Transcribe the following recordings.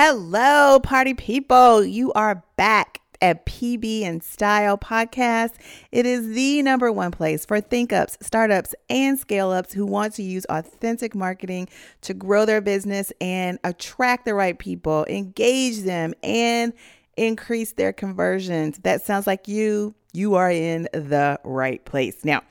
Hello, party people. You are back at PB and Style Podcast. It is the number one place for think ups, startups, and scale ups who want to use authentic marketing to grow their business and attract the right people, engage them, and increase their conversions. That sounds like you. You are in the right place. Now,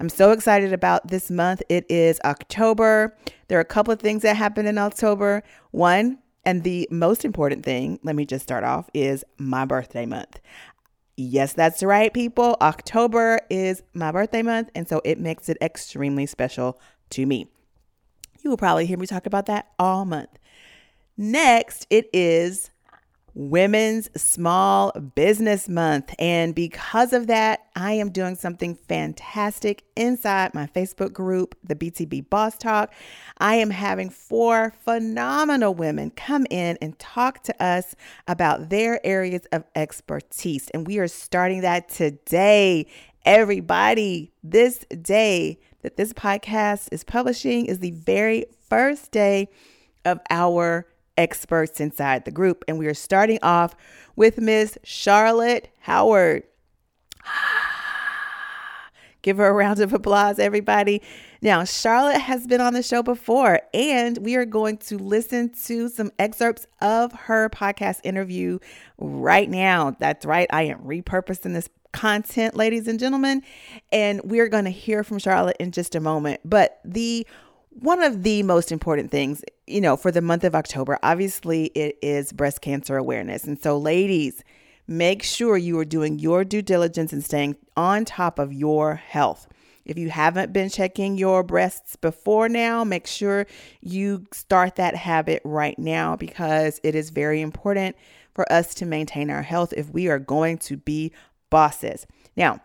I'm so excited about this month. It is October. There are a couple of things that happen in October. One, and the most important thing, let me just start off, is my birthday month. Yes, that's right, people. October is my birthday month, and so it makes it extremely special to me. You will probably hear me talk about that all month. Next, it is Women's Small Business Month. And because of that, I am doing something fantastic inside my Facebook group, the BTB Boss Talk. I am having four phenomenal women come in and talk to us about their areas of expertise. And we are starting that today. Everybody, this day that this podcast is publishing is the very first day of our experts inside the group. And we are starting off with Miss Charlotte Howard. Give her a round of applause, everybody. Now, Charlotte has been on the show before, and we are going to listen to some excerpts of her podcast interview right now. That's right, I am repurposing this content, ladies and gentlemen, and we're going to hear from Charlotte in just a moment. But the one of the most important things, you know, for the month of October, obviously it is breast cancer awareness. And so, ladies, make sure you are doing your due diligence and staying on top of your health. If you haven't been checking your breasts before now, make sure you start that habit right now because it is very important for us to maintain our health if we are going to be bosses. Now,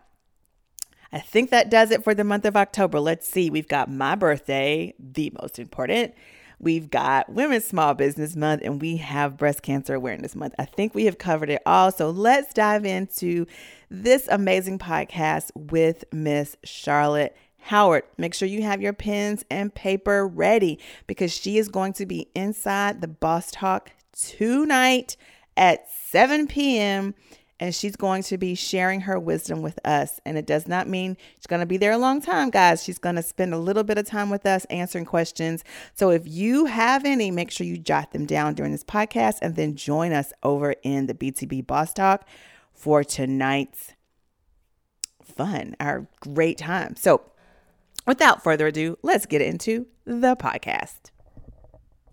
I think that does it for the month of October. Let's see. We've got my birthday, the most important. We've got Women's Small Business Month and we have Breast Cancer Awareness Month. I think we have covered it all. So let's dive into this amazing podcast with Miss Charlotte Howard. Make sure you have your pens and paper ready because she is going to be inside the Boss Talk tonight at 7 p.m and she's going to be sharing her wisdom with us. And it does not mean she's going to be there a long time, guys. She's going to spend a little bit of time with us answering questions. So if you have any, make sure you jot them down during this podcast and then join us over in the BTB Boss Talk for tonight's fun, our great time. So without further ado, let's get into the podcast.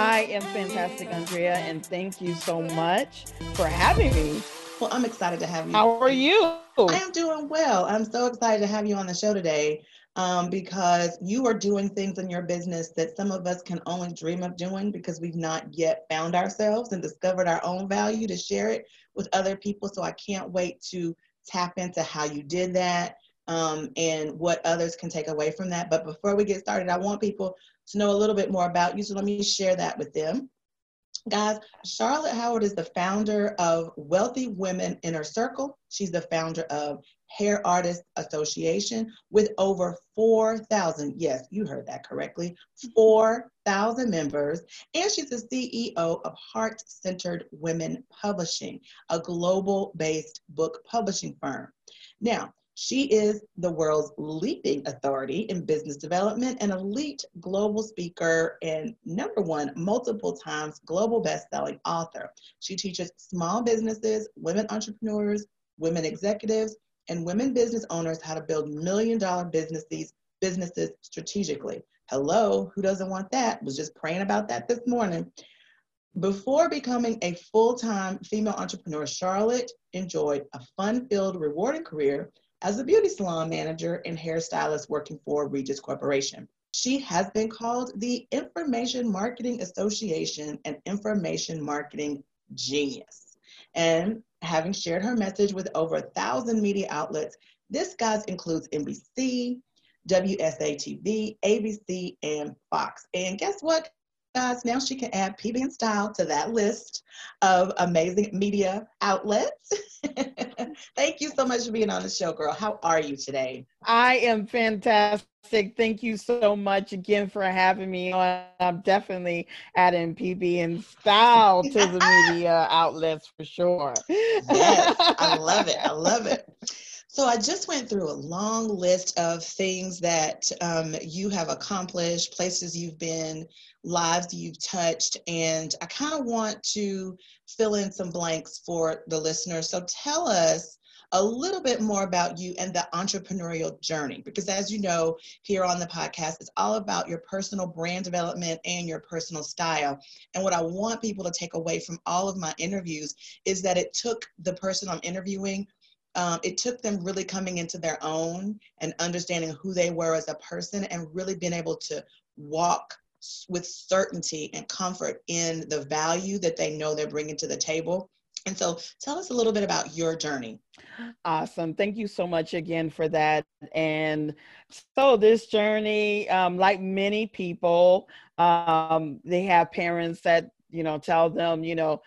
I am fantastic, Andrea, and thank you so much for having me. Well, I'm excited to have you. How are you? I am doing well. I'm so excited to have you on the show today um, because you are doing things in your business that some of us can only dream of doing because we've not yet found ourselves and discovered our own value to share it with other people. So I can't wait to tap into how you did that um, and what others can take away from that. But before we get started, I want people to know a little bit more about you. So let me share that with them. Guys, Charlotte Howard is the founder of Wealthy Women Inner Circle. She's the founder of Hair Artists Association with over 4,000, yes, you heard that correctly, mm-hmm. 4,000 members. And she's the CEO of Heart Centered Women Publishing, a global based book publishing firm. Now, she is the world's leading authority in business development, an elite global speaker, and number one, multiple times global best-selling author. She teaches small businesses, women entrepreneurs, women executives, and women business owners how to build million-dollar businesses businesses strategically. Hello, who doesn't want that? Was just praying about that this morning. Before becoming a full time female entrepreneur, Charlotte enjoyed a fun filled, rewarding career as a beauty salon manager and hairstylist working for Regis Corporation. She has been called the Information Marketing Association and Information Marketing Genius. And having shared her message with over a thousand media outlets, this guys includes NBC, WSATV, ABC, and Fox. And guess what? Guys, now she can add PB and Style to that list of amazing media outlets. Thank you so much for being on the show, girl. How are you today? I am fantastic. Thank you so much again for having me on. I'm definitely adding PB and Style to the media outlets for sure. yes, I love it. I love it. So I just went through a long list of things that um, you have accomplished, places you've been, lives you've touched, and I kind of want to fill in some blanks for the listeners. So tell us a little bit more about you and the entrepreneurial journey, because as you know, here on the podcast, it's all about your personal brand development and your personal style. And what I want people to take away from all of my interviews is that it took the person I'm interviewing um, it took them really coming into their own and understanding who they were as a person and really being able to walk with certainty and comfort in the value that they know they're bringing to the table. And so tell us a little bit about your journey. Awesome. Thank you so much again for that. And so, this journey, um, like many people, um, they have parents that, you know, tell them, you know,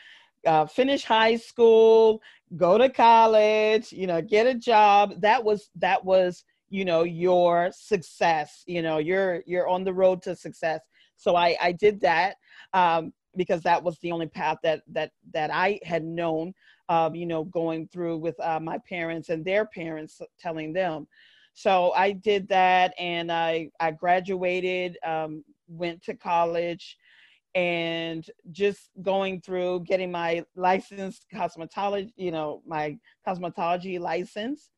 uh, finish high school, go to college, you know, get a job. That was that was you know your success. You know, you're you're on the road to success. So I I did that um, because that was the only path that that that I had known. Um, you know, going through with uh, my parents and their parents telling them. So I did that, and I I graduated, um, went to college, and just going through getting my licensed cosmetology, you know, my cosmetology license,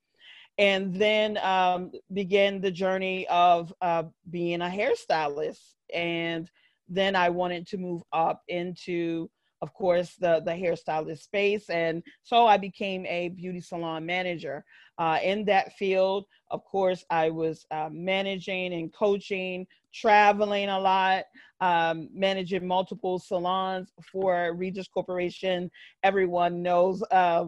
and then um, began the journey of uh, being a hairstylist. And then I wanted to move up into, of course, the the hairstylist space, and so I became a beauty salon manager. Uh, in that field, of course, I was uh, managing and coaching, traveling a lot, um, managing multiple salons for Regis Corporation. Everyone knows uh,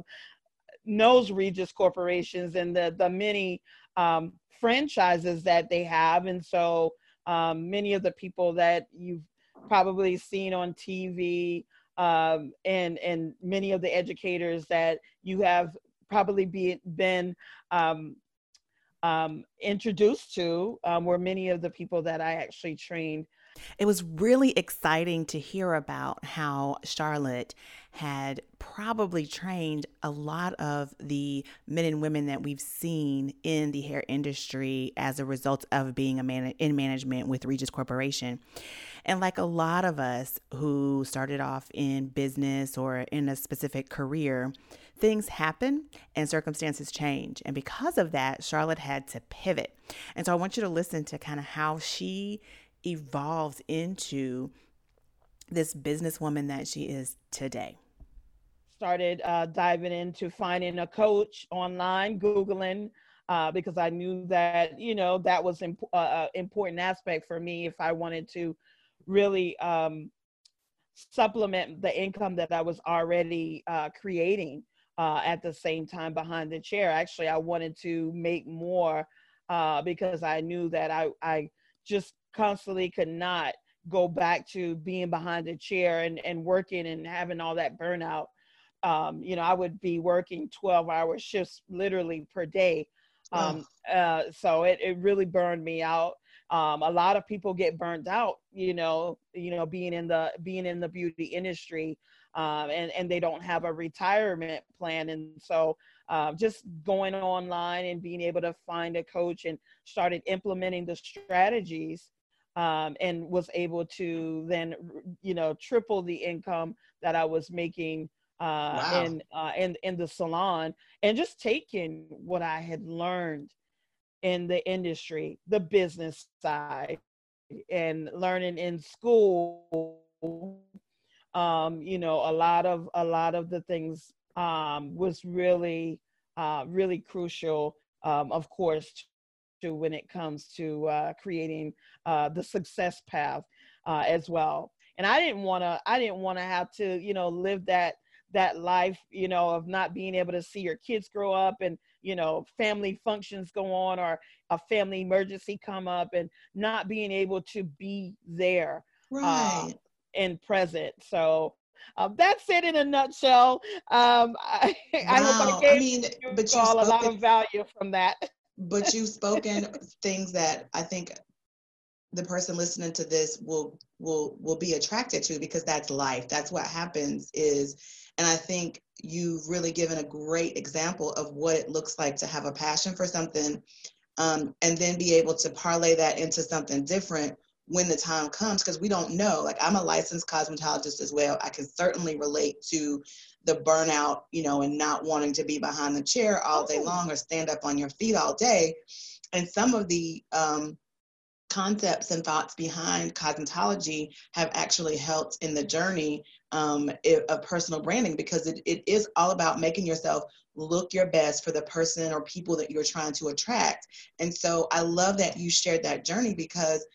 knows Regis Corporations and the the many um, franchises that they have, and so um, many of the people that you've probably seen on TV. Um, and and many of the educators that you have probably be, been um, um, introduced to um, were many of the people that I actually trained. It was really exciting to hear about how Charlotte had probably trained a lot of the men and women that we've seen in the hair industry as a result of being a man in management with Regis Corporation. And like a lot of us who started off in business or in a specific career, things happen and circumstances change. And because of that, Charlotte had to pivot. And so I want you to listen to kind of how she evolved into this businesswoman that she is today. Started uh, diving into finding a coach online, Googling, uh, because I knew that, you know, that was an imp- uh, uh, important aspect for me if I wanted to really um, supplement the income that I was already uh, creating uh, at the same time behind the chair. Actually, I wanted to make more because I knew that I, I just constantly could not go back to being behind a chair and, and working and having all that burnout. Um, you know, I would be working 12 hour shifts literally per day. Um, uh, so it, it really burned me out. Um, a lot of people get burned out, you know, you know, being in the being in the beauty industry um, and and they don't have a retirement plan and so uh, just going online and being able to find a coach and started implementing the strategies um, and was able to then you know triple the income that I was making uh, wow. in uh, in in the salon and just taking what I had learned in the industry, the business side, and learning in school um, you know, a lot of a lot of the things um, was really uh, really crucial, um, of course, when it comes to uh, creating uh, the success path uh, as well. And I didn't want to I didn't want to have to you know live that that life, you know, of not being able to see your kids grow up and, you know, family functions go on or a family emergency come up and not being able to be there uh, right. and present. So um, that's it in a nutshell. Um, I, wow. I hope I gave I mean, you all a lot of value from that. but you've spoken things that I think the person listening to this will will will be attracted to because that's life. That's what happens is and i think you've really given a great example of what it looks like to have a passion for something um, and then be able to parlay that into something different when the time comes because we don't know like i'm a licensed cosmetologist as well i can certainly relate to the burnout you know and not wanting to be behind the chair all day oh. long or stand up on your feet all day and some of the um, concepts and thoughts behind cosmetology have actually helped in the journey um, of personal branding because it, it is all about making yourself look your best for the person or people that you're trying to attract. And so I love that you shared that journey because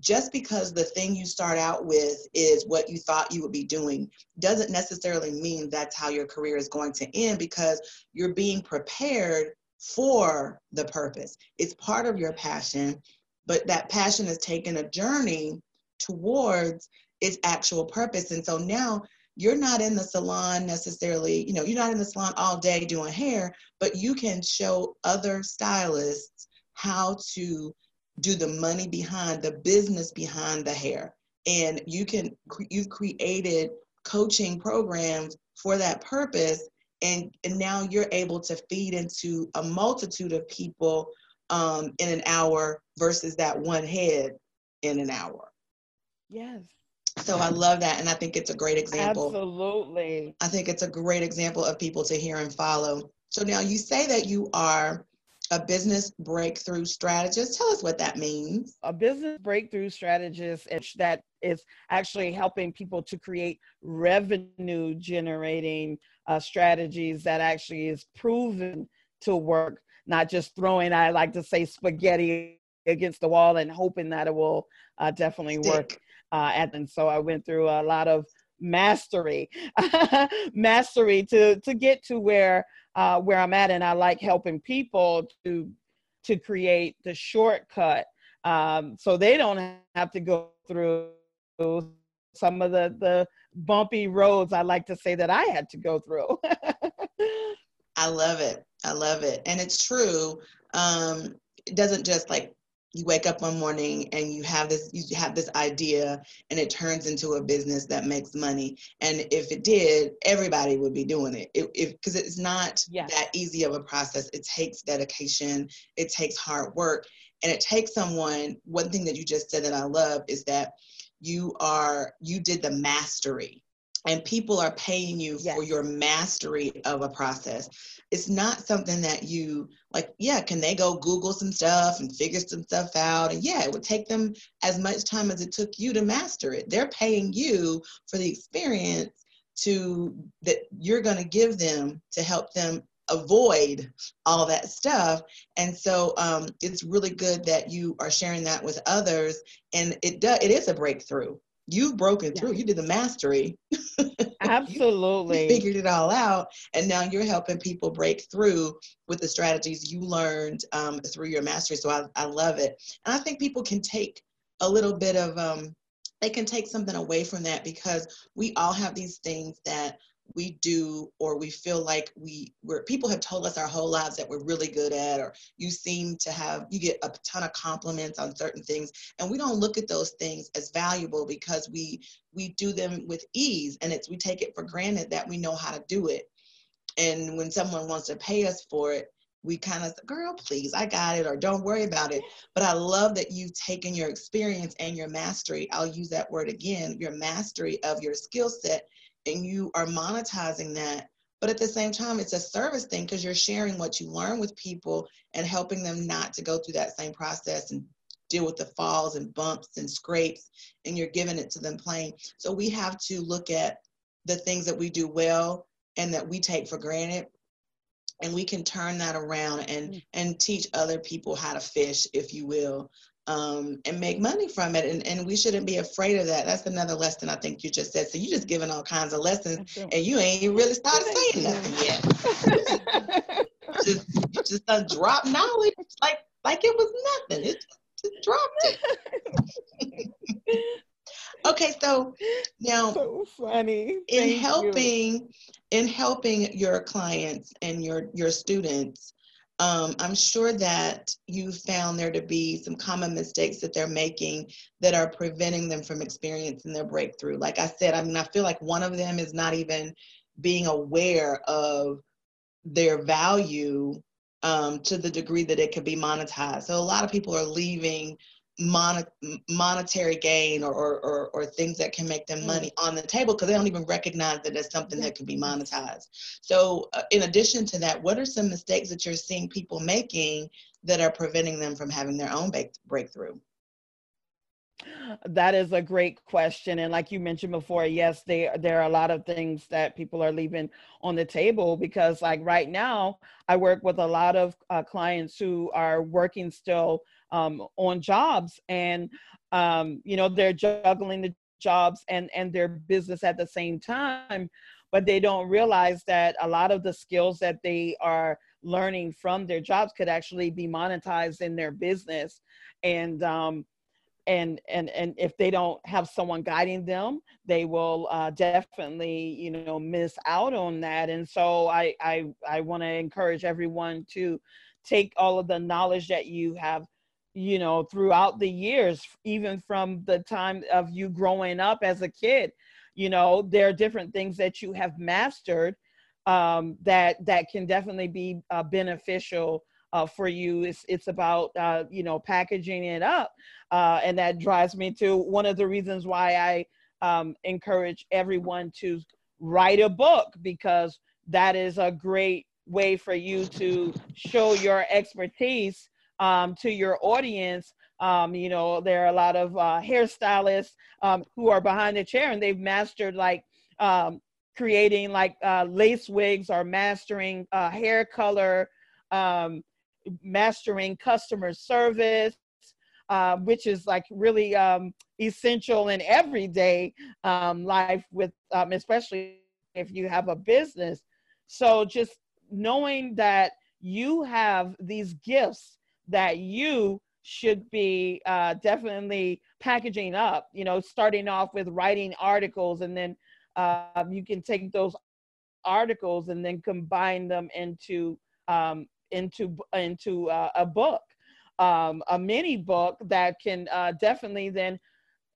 just because the thing you start out with is what you thought you would be doing doesn't necessarily mean that's how your career is going to end because you're being prepared for the purpose. It's part of your passion but that passion has taken a journey towards its actual purpose. And so now you're not in the salon necessarily, you know, you're not in the salon all day doing hair, but you can show other stylists how to do the money behind the business behind the hair. And you can, you've created coaching programs for that purpose. And, and now you're able to feed into a multitude of people um, in an hour versus that one head in an hour. Yes. So I love that. And I think it's a great example. Absolutely. I think it's a great example of people to hear and follow. So now you say that you are a business breakthrough strategist. Tell us what that means. A business breakthrough strategist that is actually helping people to create revenue generating uh, strategies that actually is proven to work not just throwing, I like to say, spaghetti against the wall and hoping that it will uh, definitely Stick. work. Uh, and so I went through a lot of mastery, mastery to to get to where uh, where I'm at, and I like helping people to to create the shortcut um, so they don't have to go through some of the the bumpy roads I like to say that I had to go through. I love it. I love it. And it's true. Um, it doesn't just like you wake up one morning and you have this you have this idea and it turns into a business that makes money and if it did everybody would be doing it because it's not yes. that easy of a process it takes dedication it takes hard work and it takes someone one thing that you just said that i love is that you are you did the mastery and people are paying you yes. for your mastery of a process. It's not something that you like, yeah, can they go Google some stuff and figure some stuff out? And yeah, it would take them as much time as it took you to master it. They're paying you for the experience to that you're going to give them to help them avoid all that stuff and so um, it's really good that you are sharing that with others and it does it is a breakthrough you've broken through. You did the mastery. Absolutely. you figured it all out. And now you're helping people break through with the strategies you learned um, through your mastery. So I, I love it. And I think people can take a little bit of, um, they can take something away from that because we all have these things that we do or we feel like we where people have told us our whole lives that we're really good at or you seem to have you get a ton of compliments on certain things. And we don't look at those things as valuable because we we do them with ease and it's we take it for granted that we know how to do it. And when someone wants to pay us for it we kind of girl please i got it or don't worry about it. But i love that you've taken your experience and your mastery i'll use that word again your mastery of your skill set and you are monetizing that but at the same time it's a service thing because you're sharing what you learn with people and helping them not to go through that same process and deal with the falls and bumps and scrapes and you're giving it to them plain so we have to look at the things that we do well and that we take for granted and we can turn that around and mm. and teach other people how to fish if you will um, and make money from it. And, and we shouldn't be afraid of that. That's another lesson I think you just said. So you just giving all kinds of lessons and you ain't really started saying nothing yet. just just a drop knowledge like like it was nothing. It just dropped it. okay, so now so funny. in Thank helping you. in helping your clients and your your students um, I'm sure that you found there to be some common mistakes that they're making that are preventing them from experiencing their breakthrough. Like I said, I mean, I feel like one of them is not even being aware of their value um, to the degree that it could be monetized. So a lot of people are leaving mon- monetary gain or, or, or, or, things that can make them mm. money on the table because they don't even recognize that it's something that can be monetized. So, uh, in addition to that, what are some mistakes that you're seeing people making that are preventing them from having their own breakthrough? That is a great question, and like you mentioned before, yes, they, there are a lot of things that people are leaving on the table because, like right now, I work with a lot of uh, clients who are working still um, on jobs and um, you know they're juggling the jobs and and their business at the same time but they don't realize that a lot of the skills that they are learning from their jobs could actually be monetized in their business. And um, and and and if they don't have someone guiding them they will uh, definitely you know miss out on that. And so i i i want to encourage everyone to take all of the knowledge that you have you know throughout the years even from the time of you growing up as a kid you know there are different things that you have mastered um, that that can definitely be uh, beneficial uh, for you. It's it's about uh, you know packaging it up uh, and that drives me to one of the reasons why i um, encourage everyone to write a book because that is a great way for you to show your expertise um, to your audience. Um, you know, there are a lot of uh, hairstylists um, who are behind the chair and they've mastered like um, creating like uh, lace wigs or mastering uh, hair color, um, mastering customer service, uh, which is like really um, essential in everyday um, life with, um, especially if you have a business. So just knowing that you have these gifts that you should be uh, definitely packaging up, you know, starting off with writing articles and then uh, you can take those articles and then combine them into um, into into uh, a book, um, a mini book that can uh, definitely then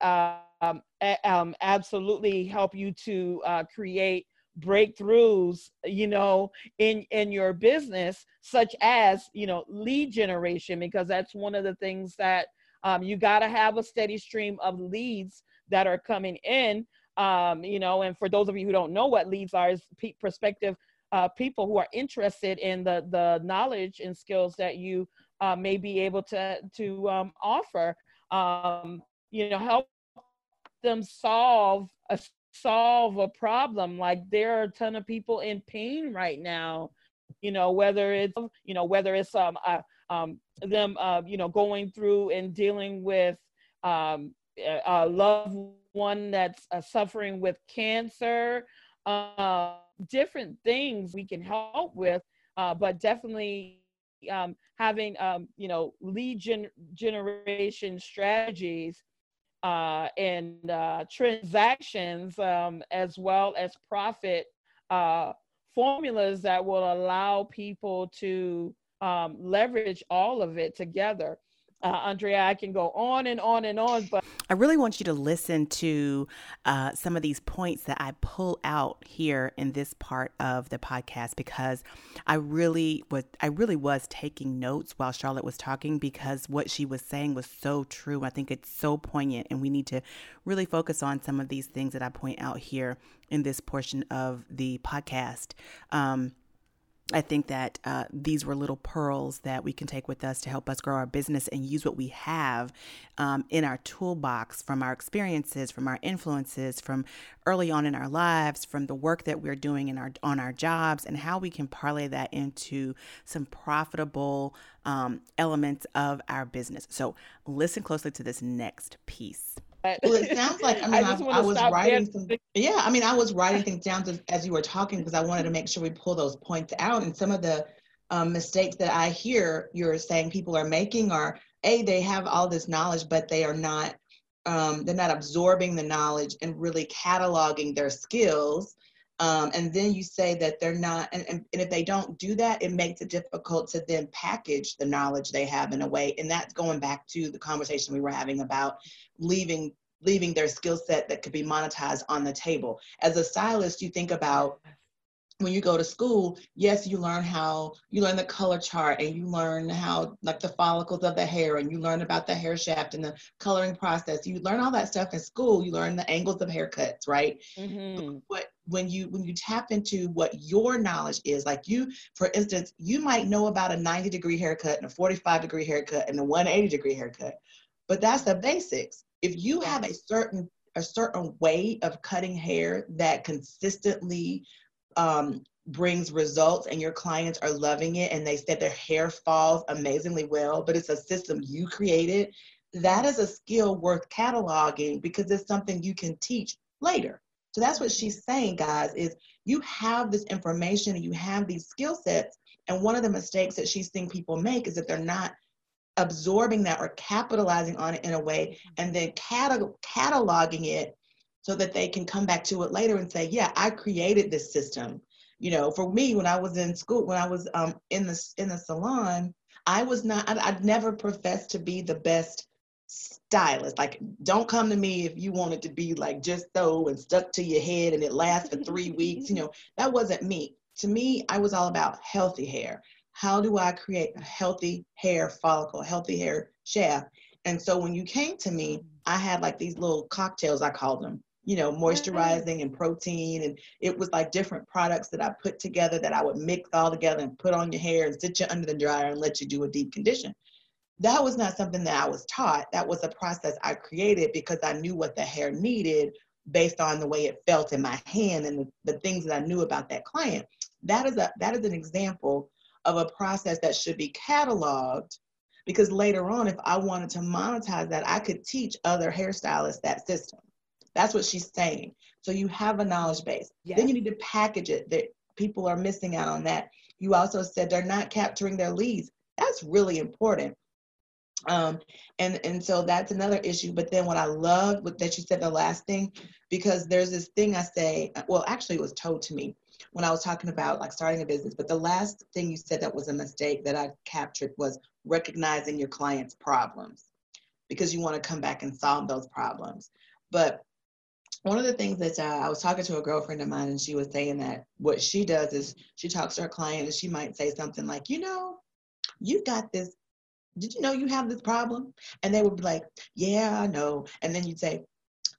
um, a- um, absolutely help you to uh, create breakthroughs you know in in your business such as you know lead generation because that's one of the things that um, you got to have a steady stream of leads that are coming in um, you know and for those of you who don't know what leads are is prospective uh, people who are interested in the the knowledge and skills that you uh, may be able to to um, offer um, you know help them solve a solve a problem like there are a ton of people in pain right now you know whether it's you know whether it's um, uh, um them uh, you know going through and dealing with um a loved one that's uh, suffering with cancer uh, different things we can help with uh, but definitely um, having um, you know lead gen- generation strategies uh, and uh, transactions um, as well as profit uh, formulas that will allow people to um, leverage all of it together uh, Andrea, I can go on and on and on, but I really want you to listen to uh, some of these points that I pull out here in this part of the podcast because I really was I really was taking notes while Charlotte was talking because what she was saying was so true. I think it's so poignant, and we need to really focus on some of these things that I point out here in this portion of the podcast. Um, I think that uh, these were little pearls that we can take with us to help us grow our business and use what we have um, in our toolbox from our experiences, from our influences, from early on in our lives, from the work that we're doing in our on our jobs, and how we can parlay that into some profitable um, elements of our business. So, listen closely to this next piece. Well, it sounds like I mean I, I, I was writing some. Yeah, I mean I was writing things down to, as you were talking because I wanted to make sure we pull those points out. And some of the um, mistakes that I hear you're saying people are making are a they have all this knowledge, but they are not um, they're not absorbing the knowledge and really cataloging their skills. Um, and then you say that they're not, and, and, and if they don't do that, it makes it difficult to then package the knowledge they have in a way. And that's going back to the conversation we were having about leaving leaving their skill set that could be monetized on the table. As a stylist, you think about when you go to school, yes, you learn how you learn the color chart and you learn how like the follicles of the hair and you learn about the hair shaft and the coloring process. You learn all that stuff in school. You learn the angles of haircuts, right? Mm-hmm. But when you when you tap into what your knowledge is, like you, for instance, you might know about a 90 degree haircut and a 45 degree haircut and a 180 degree haircut, but that's the basics. If you have a certain a certain way of cutting hair that consistently um, brings results and your clients are loving it and they said their hair falls amazingly well, but it's a system you created, that is a skill worth cataloging because it's something you can teach later. So that's what she's saying, guys, is you have this information you have these skill sets. And one of the mistakes that she's seeing people make is that they're not absorbing that or capitalizing on it in a way and then catalog- cataloging it so that they can come back to it later and say, yeah, I created this system. You know, for me, when I was in school, when I was um, in the in the salon, I was not. I, I'd never professed to be the best stylist. Like, don't come to me if you want it to be like just so and stuck to your head and it lasts for three weeks. You know, that wasn't me. To me, I was all about healthy hair. How do I create a healthy hair follicle, healthy hair shaft? And so when you came to me, I had like these little cocktails, I called them you know, mm-hmm. moisturizing and protein. And it was like different products that I put together that I would mix all together and put on your hair and sit you under the dryer and let you do a deep condition. That was not something that I was taught. That was a process I created because I knew what the hair needed based on the way it felt in my hand and the, the things that I knew about that client. That is a that is an example of a process that should be cataloged because later on, if I wanted to monetize that, I could teach other hairstylists that system. That's what she's saying. So you have a knowledge base. Yes. Then you need to package it. That people are missing out on that. You also said they're not capturing their leads. That's really important. Um, and and so that's another issue. But then what I love with, that you said the last thing, because there's this thing I say. Well, actually, it was told to me when I was talking about like starting a business. But the last thing you said that was a mistake that I captured was recognizing your client's problems, because you want to come back and solve those problems. But one of the things that uh, I was talking to a girlfriend of mine, and she was saying that what she does is she talks to her client, and she might say something like, "You know, you got this. Did you know you have this problem?" And they would be like, "Yeah, I know." And then you'd say,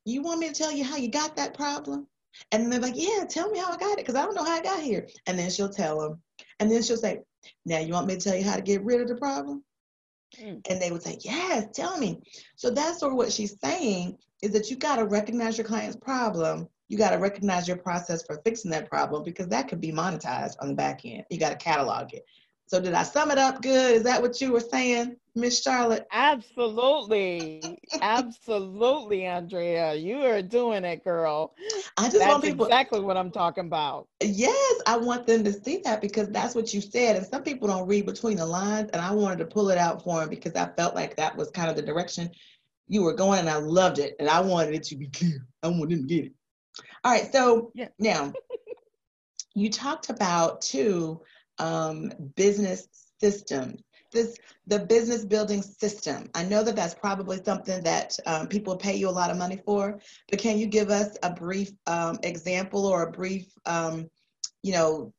"You want me to tell you how you got that problem?" And they're like, "Yeah, tell me how I got it, because I don't know how I got here." And then she'll tell them, and then she'll say, "Now you want me to tell you how to get rid of the problem?" Mm. And they would say, Yes, tell me. So that's sort of what she's saying is that you got to recognize your client's problem. You got to recognize your process for fixing that problem because that could be monetized on the back end. You got to catalog it. So did I sum it up good? Is that what you were saying, Miss Charlotte? Absolutely. Absolutely, Andrea. You are doing it, girl. I just that's want people exactly what I'm talking about. Yes, I want them to see that because that's what you said. And some people don't read between the lines. And I wanted to pull it out for them because I felt like that was kind of the direction you were going and I loved it. And I wanted it to be clear. I wanted to get it. All right. So yeah. now you talked about too um, business systems this the business building system i know that that's probably something that um, people pay you a lot of money for but can you give us a brief um, example or a brief um, you know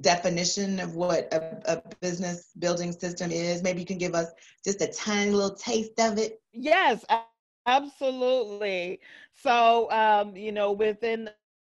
definition of what a, a, business building system is. Maybe you can give us just a tiny little taste of it. Yes absolutely. So um, you know within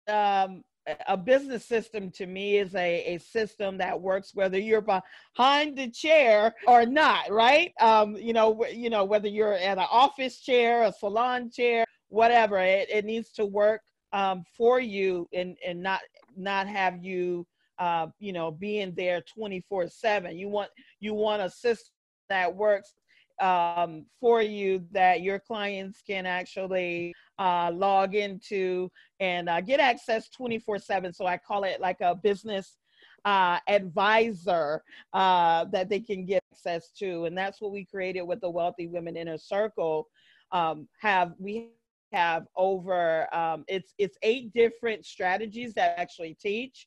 um, a business system to me is a, a system that works whether you're behind the chair or not right? Um, you know you know whether you're at an office chair a salon chair whatever it, it needs to work um, for you and and not not have you uh, you know being there 24 7 you want you want a system that works um, for you that your clients can actually uh, log into and uh, get access 24 7. So I call it like a business uh, advisor uh, that they can get access to. And that's what we created with the Wealthy Women Inner Circle. Um, have we have over um, it's it's eight different strategies that actually teach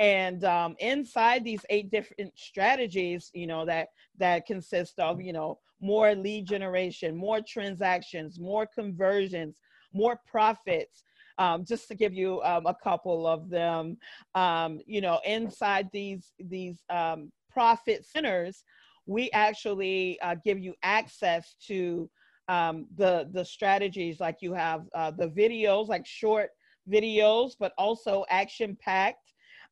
and um, inside these eight different strategies you know that that consist of you know more lead generation more transactions more conversions more profits um, just to give you um, a couple of them um, you know inside these these um, profit centers we actually uh, give you access to um, the the strategies like you have uh, the videos like short videos but also action packed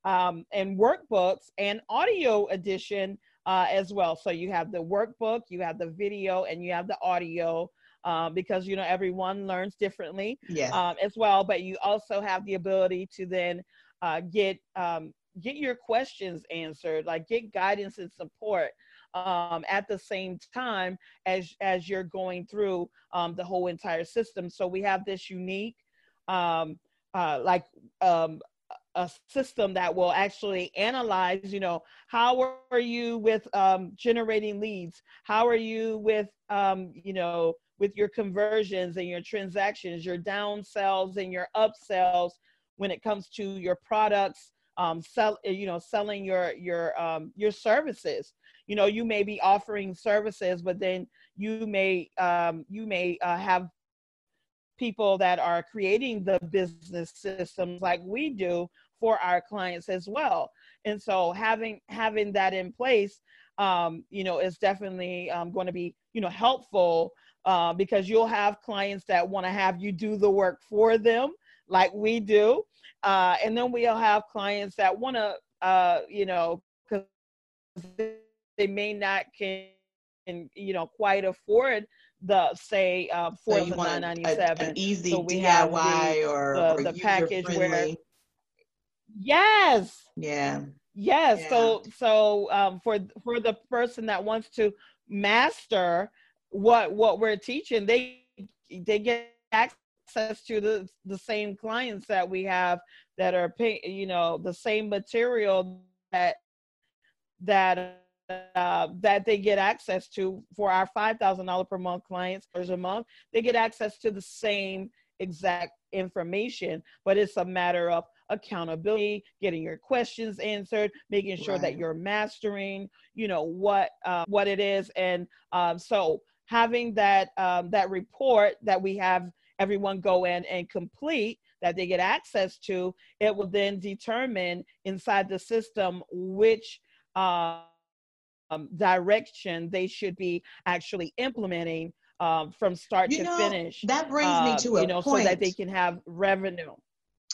um, and workbooks and audio edition uh, as well. So you have the workbook, you have the video, and you have the audio. Um, because you know everyone learns differently yes. um, as well but you also have the ability to then uh, get um, get your questions answered like get guidance and support um, at the same time as as you're going through um, the whole entire system so we have this unique um, uh, like um, a system that will actually analyze you know how are you with um, generating leads? How are you with um, you know with your conversions and your transactions your down sells and your upsells when it comes to your products um, sell you know selling your your um, your services? You know you may be offering services but then you may um, you may uh, have people that are creating the business systems like we do for our clients as well. And so having having that in place, um, you know, is definitely um, going to be you know helpful uh, because you'll have clients that want to have you do the work for them, like we do, uh, and then we'll have clients that want to, uh, you know, because they may not can, you know, quite afford the say uh, four so nine ninety seven. Easy so we DIY have the, or, the, or the package friendly. where Yes. Yeah. Yes. Yeah. So so um, for for the person that wants to master what what we're teaching, they they get access to the the same clients that we have that are pay, you know the same material that that uh, that they get access to for our $5,000 per month clients a month. They get access to the same exact information, but it's a matter of accountability, getting your questions answered, making sure right. that you're mastering, you know, what uh, what it is, and um, so having that um, that report that we have everyone go in and complete that they get access to, it will then determine inside the system which um, direction they should be actually implementing um, from start you to know, finish. That brings uh, me to a you know, point. so that they can have revenue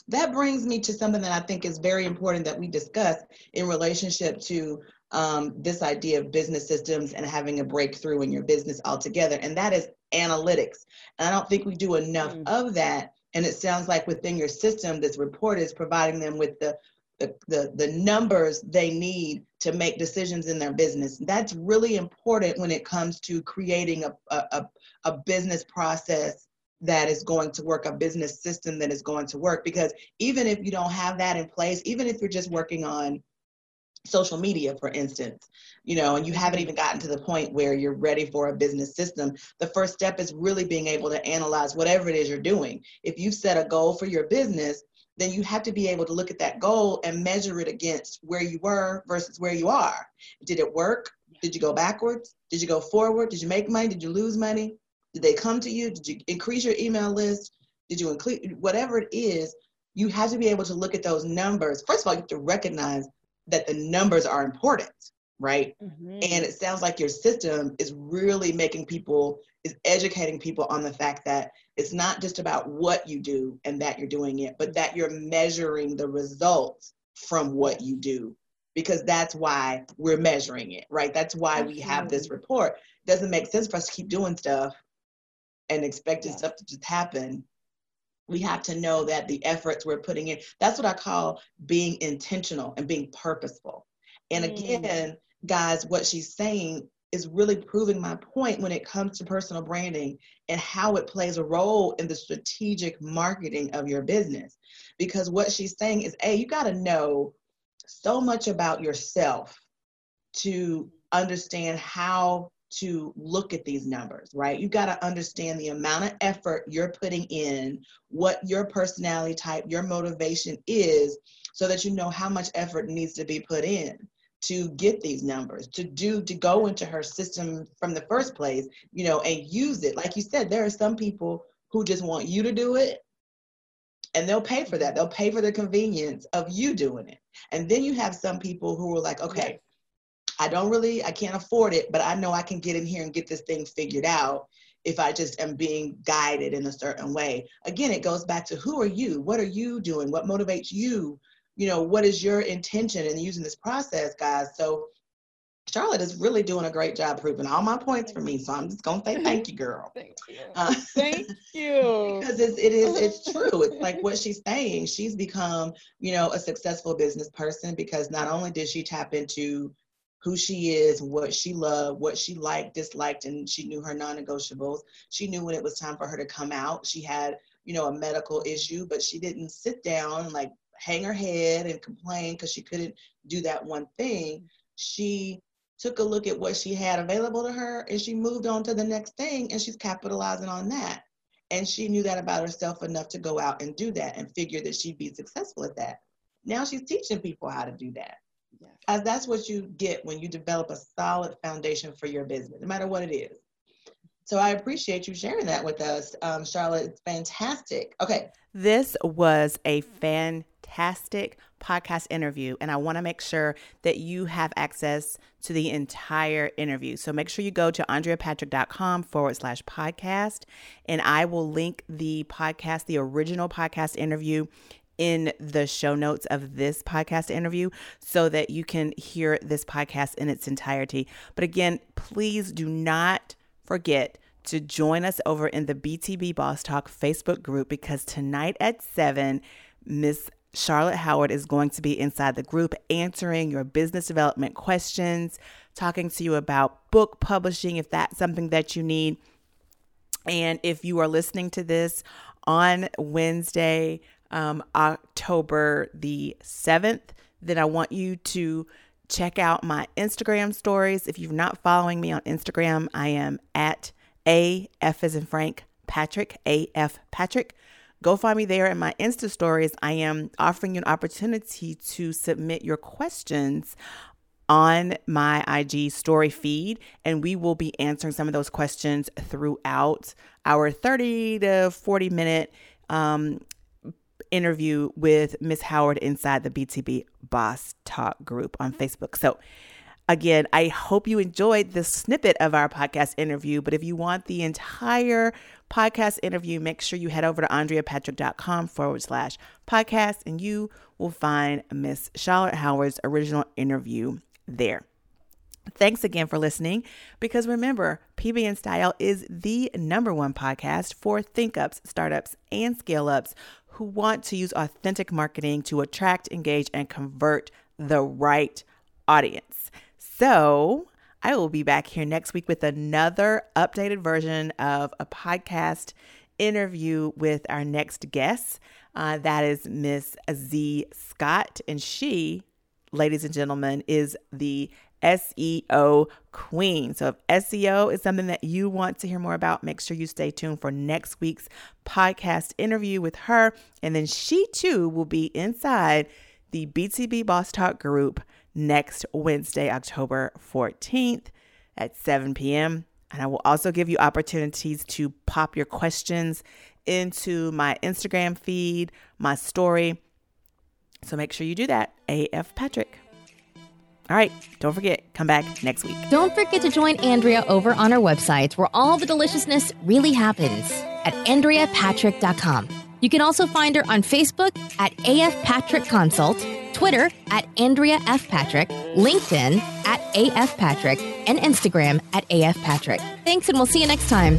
that brings me to something that I think is very important that we discuss in relationship to um, this idea of business systems and having a breakthrough in your business altogether, and that is analytics. And I don't think we do enough mm. of that. And it sounds like within your system, this report is providing them with the the, the, the numbers they need to make decisions in their business. That's really important when it comes to creating a, a, a business process that is going to work, a business system that is going to work. Because even if you don't have that in place, even if you're just working on social media, for instance, you know, and you haven't even gotten to the point where you're ready for a business system, the first step is really being able to analyze whatever it is you're doing. If you've set a goal for your business, then you have to be able to look at that goal and measure it against where you were versus where you are. Did it work? Did you go backwards? Did you go forward? Did you make money? Did you lose money? Did they come to you? Did you increase your email list? Did you include whatever it is? You have to be able to look at those numbers. First of all, you have to recognize that the numbers are important, right? Mm-hmm. And it sounds like your system is really making people, is educating people on the fact that It's not just about what you do and that you're doing it, but that you're measuring the results from what you do because that's why we're measuring it, right? That's why we have this report. It doesn't make sense for us to keep doing stuff and expecting yeah. stuff to just happen. We have to know that the efforts we're putting in, that's what I call being intentional and being purposeful. And mm. again, guys, what she's saying is really proving my point when it comes to personal branding and how it plays a role in the strategic marketing of your business. Because what she's saying is, A, you got to know so much about yourself to understand how to look at these numbers, right? You got to understand the amount of effort you're putting in, what your personality type, your motivation is, so that you know how much effort needs to be put in to get these numbers to do to go into her system from the first place you know and use it. Like you said there are some people who just want you to do it and they'll pay for that. They'll pay for the convenience of you doing it. And then you have some people who are like okay i don't really i can't afford it but i know i can get in here and get this thing figured out if i just am being guided in a certain way. Again it goes back to who are you? What are you doing? What motivates you you know, what is your intention in using this process, guys? So Charlotte is really doing a great job proving all my points for me. So I'm just gonna say thank you, girl. thank you. Uh, thank you. because it's, it is it's true. It's like what she's saying. She's become, you know, a successful business person because not only did she tap into who she is, what she loved, what she liked, disliked, and she knew her non-negotiables. She knew when it was time for her to come out. She had, you know, a medical issue, but she didn't sit down like hang her head and complain because she couldn't do that one thing. She took a look at what she had available to her and she moved on to the next thing and she's capitalizing on that. And she knew that about herself enough to go out and do that and figure that she'd be successful at that. Now she's teaching people how to do that. Yes. As that's what you get when you develop a solid foundation for your business, no matter what it is. So I appreciate you sharing that with us, um, Charlotte. It's fantastic. Okay. This was a fantastic podcast interview, and I want to make sure that you have access to the entire interview. So make sure you go to andreapatrick.com forward slash podcast, and I will link the podcast, the original podcast interview in the show notes of this podcast interview so that you can hear this podcast in its entirety. But again, please do not forget to join us over in the BTB Boss Talk Facebook group because tonight at 7, Miss Charlotte Howard is going to be inside the group answering your business development questions, talking to you about book publishing if that's something that you need. And if you are listening to this on Wednesday, um, October the 7th, then I want you to check out my Instagram stories. If you're not following me on Instagram, I am at AF as in Frank Patrick, AF Patrick. Go find me there in my Insta stories. I am offering you an opportunity to submit your questions on my IG story feed, and we will be answering some of those questions throughout our 30 to 40 minute um, interview with Miss Howard inside the BTB Boss Talk group on mm-hmm. Facebook. So, again, I hope you enjoyed this snippet of our podcast interview. But if you want the entire podcast interview, make sure you head over to andreapatrick.com forward slash podcast and you will find Miss Charlotte Howard's original interview there. Thanks again for listening. Because remember, PB and Style is the number one podcast for think ups, startups, and scale ups who want to use authentic marketing to attract, engage, and convert the right audience. So, I will be back here next week with another updated version of a podcast interview with our next guest. Uh, that is Miss Z Scott, and she, ladies and gentlemen, is the SEO queen. So if SEO is something that you want to hear more about, make sure you stay tuned for next week's podcast interview with her. And then she too will be inside the BTB Boss Talk group next Wednesday, October 14th at 7 p.m. And I will also give you opportunities to pop your questions into my Instagram feed, my story. So make sure you do that. AF Patrick. All right, don't forget, come back next week. Don't forget to join Andrea over on our website where all the deliciousness really happens. at AndreaPatrick.com. You can also find her on Facebook at AF Patrick Consult, Twitter at Andrea F. Patrick, LinkedIn at AF Patrick, and Instagram at AF Patrick. Thanks, and we'll see you next time.